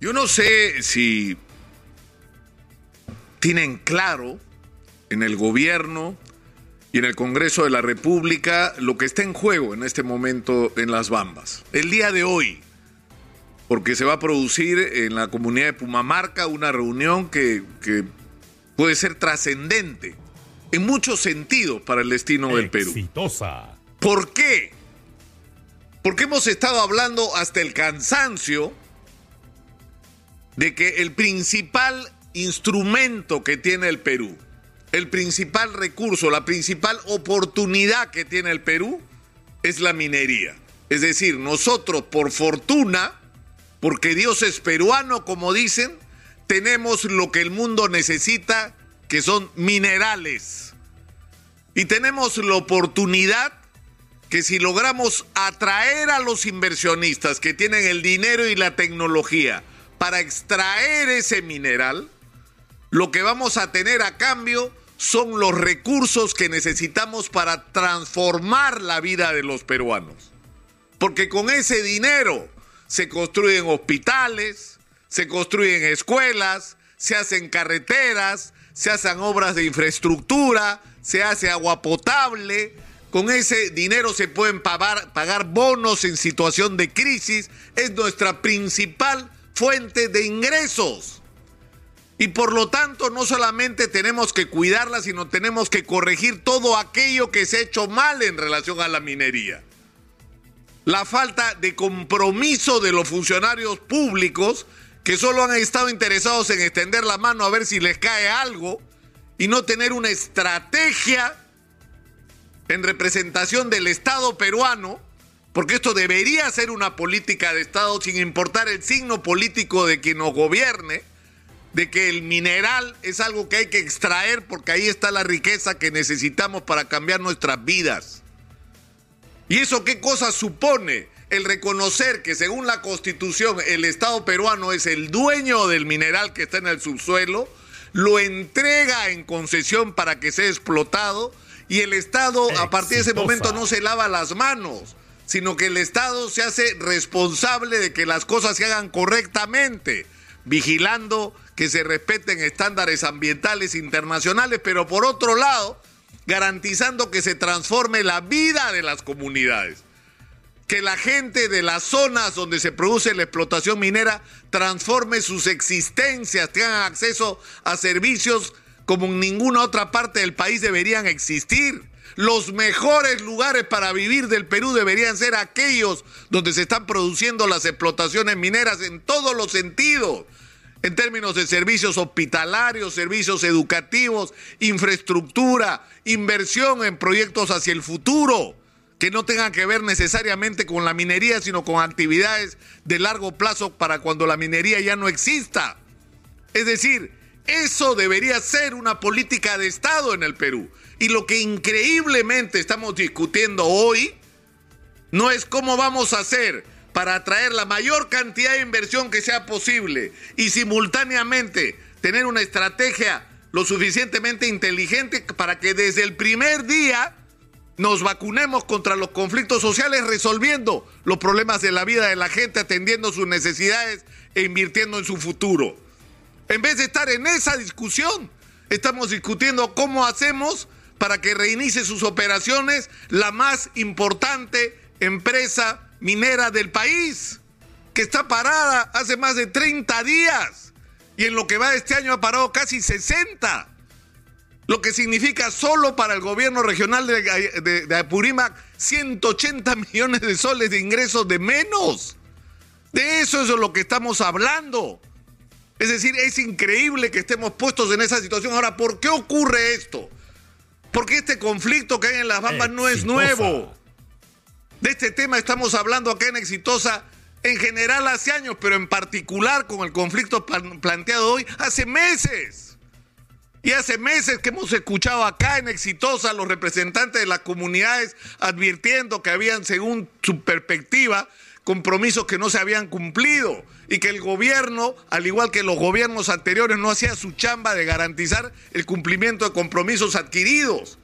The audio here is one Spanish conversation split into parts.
Yo no sé si tienen claro en el gobierno y en el Congreso de la República lo que está en juego en este momento en las Bambas. El día de hoy, porque se va a producir en la comunidad de Pumamarca una reunión que, que puede ser trascendente en muchos sentidos para el destino del Perú. Exitosa. ¿Por qué? Porque hemos estado hablando hasta el cansancio de que el principal instrumento que tiene el Perú, el principal recurso, la principal oportunidad que tiene el Perú es la minería. Es decir, nosotros por fortuna, porque Dios es peruano, como dicen, tenemos lo que el mundo necesita, que son minerales. Y tenemos la oportunidad que si logramos atraer a los inversionistas que tienen el dinero y la tecnología para extraer ese mineral, lo que vamos a tener a cambio son los recursos que necesitamos para transformar la vida de los peruanos. Porque con ese dinero se construyen hospitales, se construyen escuelas, se hacen carreteras, se hacen obras de infraestructura, se hace agua potable, con ese dinero se pueden pagar, bonos en situación de crisis, es nuestra principal fuente de ingresos. Y por lo tanto no solamente tenemos que cuidarla, sino tenemos que corregir todo aquello que se ha hecho mal en relación a la minería. La falta de compromiso de los funcionarios públicos que solo han estado interesados en extender la mano a ver si les cae algo y no tener una estrategia en representación del Estado peruano, porque esto debería ser una política de Estado sin importar el signo político de quien nos gobierne, de que el mineral es algo que hay que extraer porque ahí está la riqueza que necesitamos para cambiar nuestras vidas. ¿Y eso qué cosa supone? El reconocer que según la constitución el Estado peruano es el dueño del mineral que está en el subsuelo, lo entrega en concesión para que sea explotado y el Estado a partir de ese momento no se lava las manos, sino que el Estado se hace responsable de que las cosas se hagan correctamente, vigilando que se respeten estándares ambientales internacionales, pero por otro lado, garantizando que se transforme la vida de las comunidades que la gente de las zonas donde se produce la explotación minera transforme sus existencias, tengan acceso a servicios como en ninguna otra parte del país deberían existir. Los mejores lugares para vivir del Perú deberían ser aquellos donde se están produciendo las explotaciones mineras en todos los sentidos, en términos de servicios hospitalarios, servicios educativos, infraestructura, inversión en proyectos hacia el futuro que no tengan que ver necesariamente con la minería, sino con actividades de largo plazo para cuando la minería ya no exista. Es decir, eso debería ser una política de Estado en el Perú. Y lo que increíblemente estamos discutiendo hoy no es cómo vamos a hacer para atraer la mayor cantidad de inversión que sea posible y simultáneamente tener una estrategia lo suficientemente inteligente para que desde el primer día nos vacunemos contra los conflictos sociales resolviendo los problemas de la vida de la gente, atendiendo sus necesidades e invirtiendo en su futuro. En vez de estar en esa discusión, estamos discutiendo cómo hacemos para que reinicie sus operaciones la más importante empresa minera del país, que está parada hace más de 30 días y en lo que va de este año ha parado casi 60 lo que significa solo para el gobierno regional de, Apurímac 180 millones de soles de ingresos de menos. De eso es de lo que estamos hablando. Es decir, es increíble que estemos puestos en esa situación. Ahora, ¿por qué ocurre esto? Porque este conflicto que hay en las Bambas no es nuevo. De este tema estamos hablando acá en Exitosa en general hace años, pero en particular con el conflicto planteado hoy hace meses. Y hace meses que hemos escuchado acá en Exitosa a los representantes de las comunidades advirtiendo que habían, según su perspectiva, compromisos que no se habían cumplido y que el gobierno, al igual que los gobiernos anteriores, no hacía su chamba de garantizar el cumplimiento de compromisos adquiridos.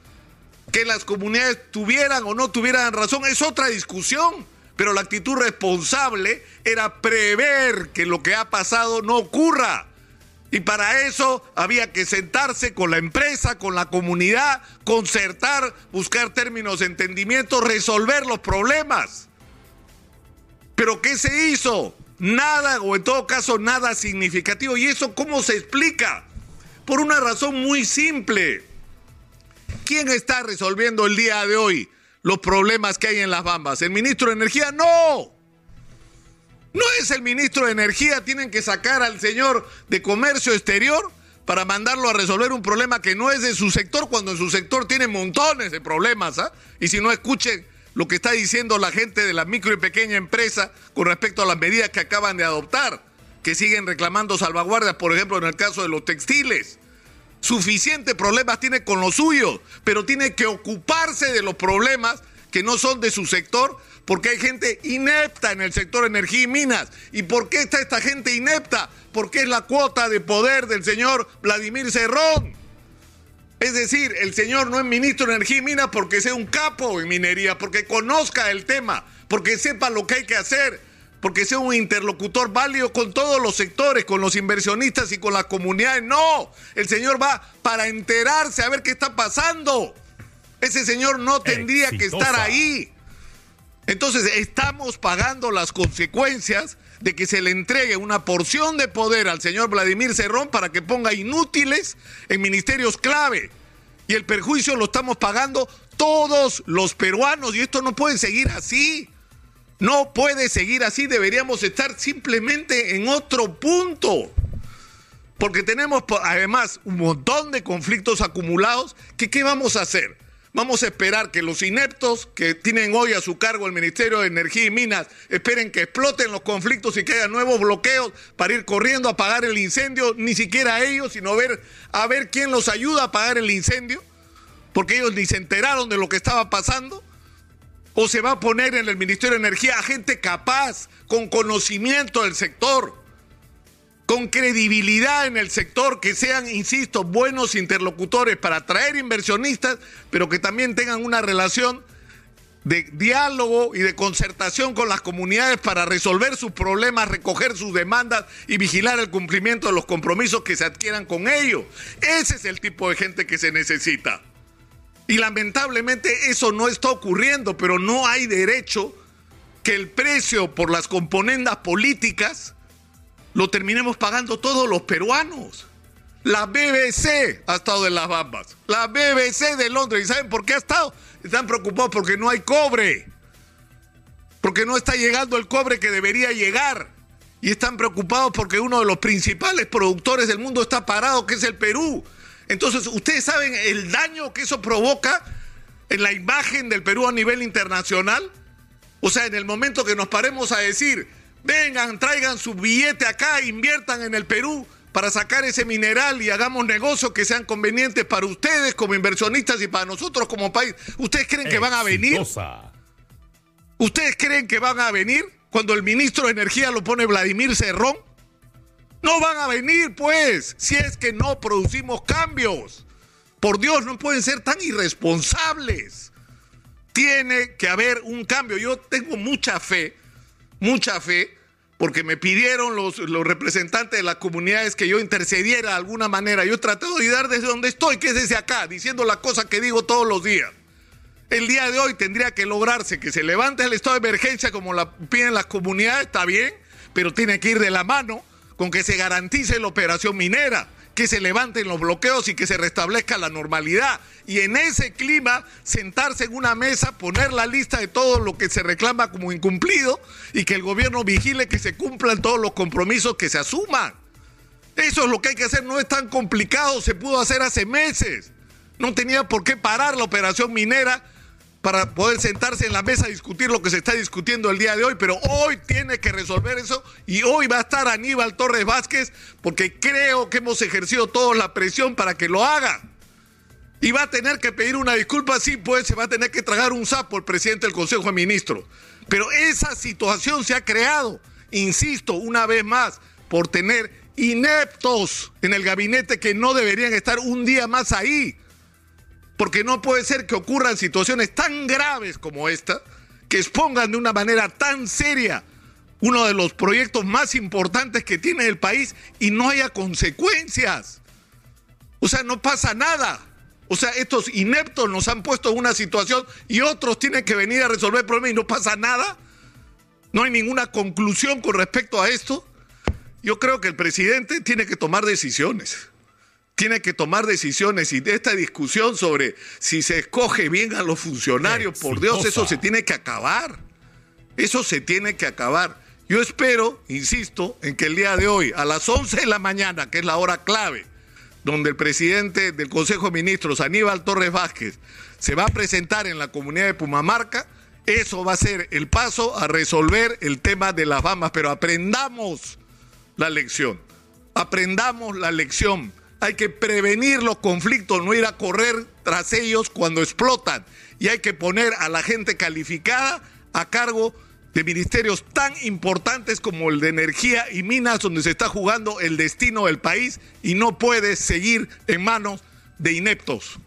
Que las comunidades tuvieran o no tuvieran razón es otra discusión, pero la actitud responsable era prever que lo que ha pasado no ocurra. Y para eso había que sentarse con la empresa, con la comunidad, concertar, buscar términos de entendimiento, resolver los problemas. Pero ¿qué se hizo? Nada, o en todo caso nada significativo. ¿Y eso cómo se explica? Por una razón muy simple. ¿Quién está resolviendo el día de hoy los problemas que hay en las Bambas? ¿El ministro de Energía? No. No es el ministro de Energía, tienen que sacar al señor de Comercio Exterior para mandarlo a resolver un problema que no es de su sector, cuando en su sector tiene montones de problemas. ¿ah? Y si no escuchen lo que está diciendo la gente de la micro y pequeña empresa con respecto a las medidas que acaban de adoptar, que siguen reclamando salvaguardias, por ejemplo, en el caso de los textiles. Suficiente problemas tiene con los suyos, pero tiene que ocuparse de los problemas que no son de su sector porque hay gente inepta en el sector energía y minas. ¿Y por qué está esta gente inepta? Porque es la cuota de poder del señor Vladimir Cerrón. Es decir, el señor no es ministro de Energía y Minas porque sea un capo en minería, porque conozca el tema, porque sepa lo que hay que hacer, porque sea un interlocutor válido con todos los sectores, con los inversionistas y con las comunidades. No, el señor va para enterarse a ver qué está pasando. Ese señor no tendría que estar ahí. Entonces estamos pagando las consecuencias de que se le entregue una porción de poder al señor Vladimir Cerrón para que ponga inútiles en ministerios clave. Y el perjuicio lo estamos pagando todos los peruanos y esto no puede seguir así. No puede seguir así, deberíamos estar simplemente en otro punto. Porque tenemos además un montón de conflictos acumulados que ¿qué vamos a hacer? Vamos a esperar que los ineptos que tienen hoy a su cargo el Ministerio de Energía y Minas esperen que exploten los conflictos y que haya nuevos bloqueos para ir corriendo a apagar el incendio, ni siquiera ellos, sino ver, a ver quién los ayuda a apagar el incendio, porque ellos ni se enteraron de lo que estaba pasando. O se va a poner en el Ministerio de Energía a gente capaz, con conocimiento del sector con credibilidad en el sector, que sean, insisto, buenos interlocutores para atraer inversionistas, pero que también tengan una relación de diálogo y de concertación con las comunidades para resolver sus problemas, recoger sus demandas y vigilar el cumplimiento de los compromisos que se adquieran con ellos. Ese es el tipo de gente que se necesita. Y lamentablemente eso no está ocurriendo, pero no hay derecho que el precio por las componendas políticas lo terminemos pagando todos los peruanos. La BBC ha estado en las bambas. La BBC de Londres. ¿Y saben por qué ha estado? Están preocupados porque no hay cobre. Porque no está llegando el cobre que debería llegar. Y están preocupados porque uno de los principales productores del mundo está parado, que es el Perú. Entonces, ustedes saben el daño que eso provoca en la imagen del Perú a nivel internacional. O sea, en el momento que nos paremos a decir, Vengan, traigan su billete acá, inviertan en el Perú para sacar ese mineral y hagamos negocios que sean convenientes para ustedes como inversionistas y para nosotros como país. ¿Ustedes creen que van a venir? ¿Ustedes creen que van a venir cuando el ministro de Energía lo pone Vladimir Cerrón? No van a venir, pues, si es que no producimos cambios. Por Dios, no pueden ser tan irresponsables. Tiene que haber un cambio. Yo tengo mucha fe mucha fe, porque me pidieron los, representantes de las comunidades que yo intercediera de alguna manera. Yo tratado de ayudar desde donde estoy, que es desde acá, diciendo la cosa que digo todos los días. El día de hoy tendría que lograrse que se levante el estado de emergencia como la piden las comunidades, está bien, pero tiene que ir de la mano con que se garantice la operación minera que se levanten los bloqueos y que se restablezca la normalidad. Y en ese clima, sentarse en una mesa, poner la lista de todo lo que se reclama como incumplido y que el gobierno vigile que se cumplan todos los compromisos que se asuman. Eso es lo que hay que hacer, no es tan complicado, se pudo hacer hace meses. No tenía por qué parar la operación minera para poder sentarse en la mesa a discutir lo que se está discutiendo el día de hoy, pero hoy tiene que resolver eso y hoy va a estar Aníbal Torres Vázquez porque creo que hemos ejercido todos la presión para que lo haga. Y va a tener que pedir una disculpa, sí, pues se va a tener que tragar un sapo el presidente del Consejo de Ministros. Pero esa situación se ha creado, insisto, una vez más, por tener ineptos en el gabinete que no deberían estar un día más ahí porque no puede ser que ocurran situaciones tan graves como esta, que expongan de una manera tan seria uno de los proyectos más importantes que tiene el país y no haya consecuencias. O sea, no pasa nada. O sea, estos ineptos nos han puesto en una situación y otros tienen que venir a resolver el problema y no pasa nada. No hay ninguna conclusión con respecto a esto. Yo creo que el presidente tiene que tomar decisiones. Tiene que tomar decisiones y de esta discusión sobre si se escoge bien a los funcionarios, por Dios, eso se tiene que acabar. Eso se tiene que acabar. Yo espero, insisto, en que el día de hoy, a las 11 de la mañana, que es la hora clave, donde el presidente del Consejo de Ministros, Aníbal Torres Vázquez, se va a presentar en la comunidad de Pumamarca, eso va a ser el paso a resolver el tema de las Bamas, pero aprendamos la lección, aprendamos la lección. Hay que prevenir los conflictos, no ir a correr tras ellos cuando explotan. Y hay que poner a la gente calificada a cargo de ministerios tan importantes como el de energía y minas, donde se está jugando el destino del país y no puede seguir en manos de ineptos.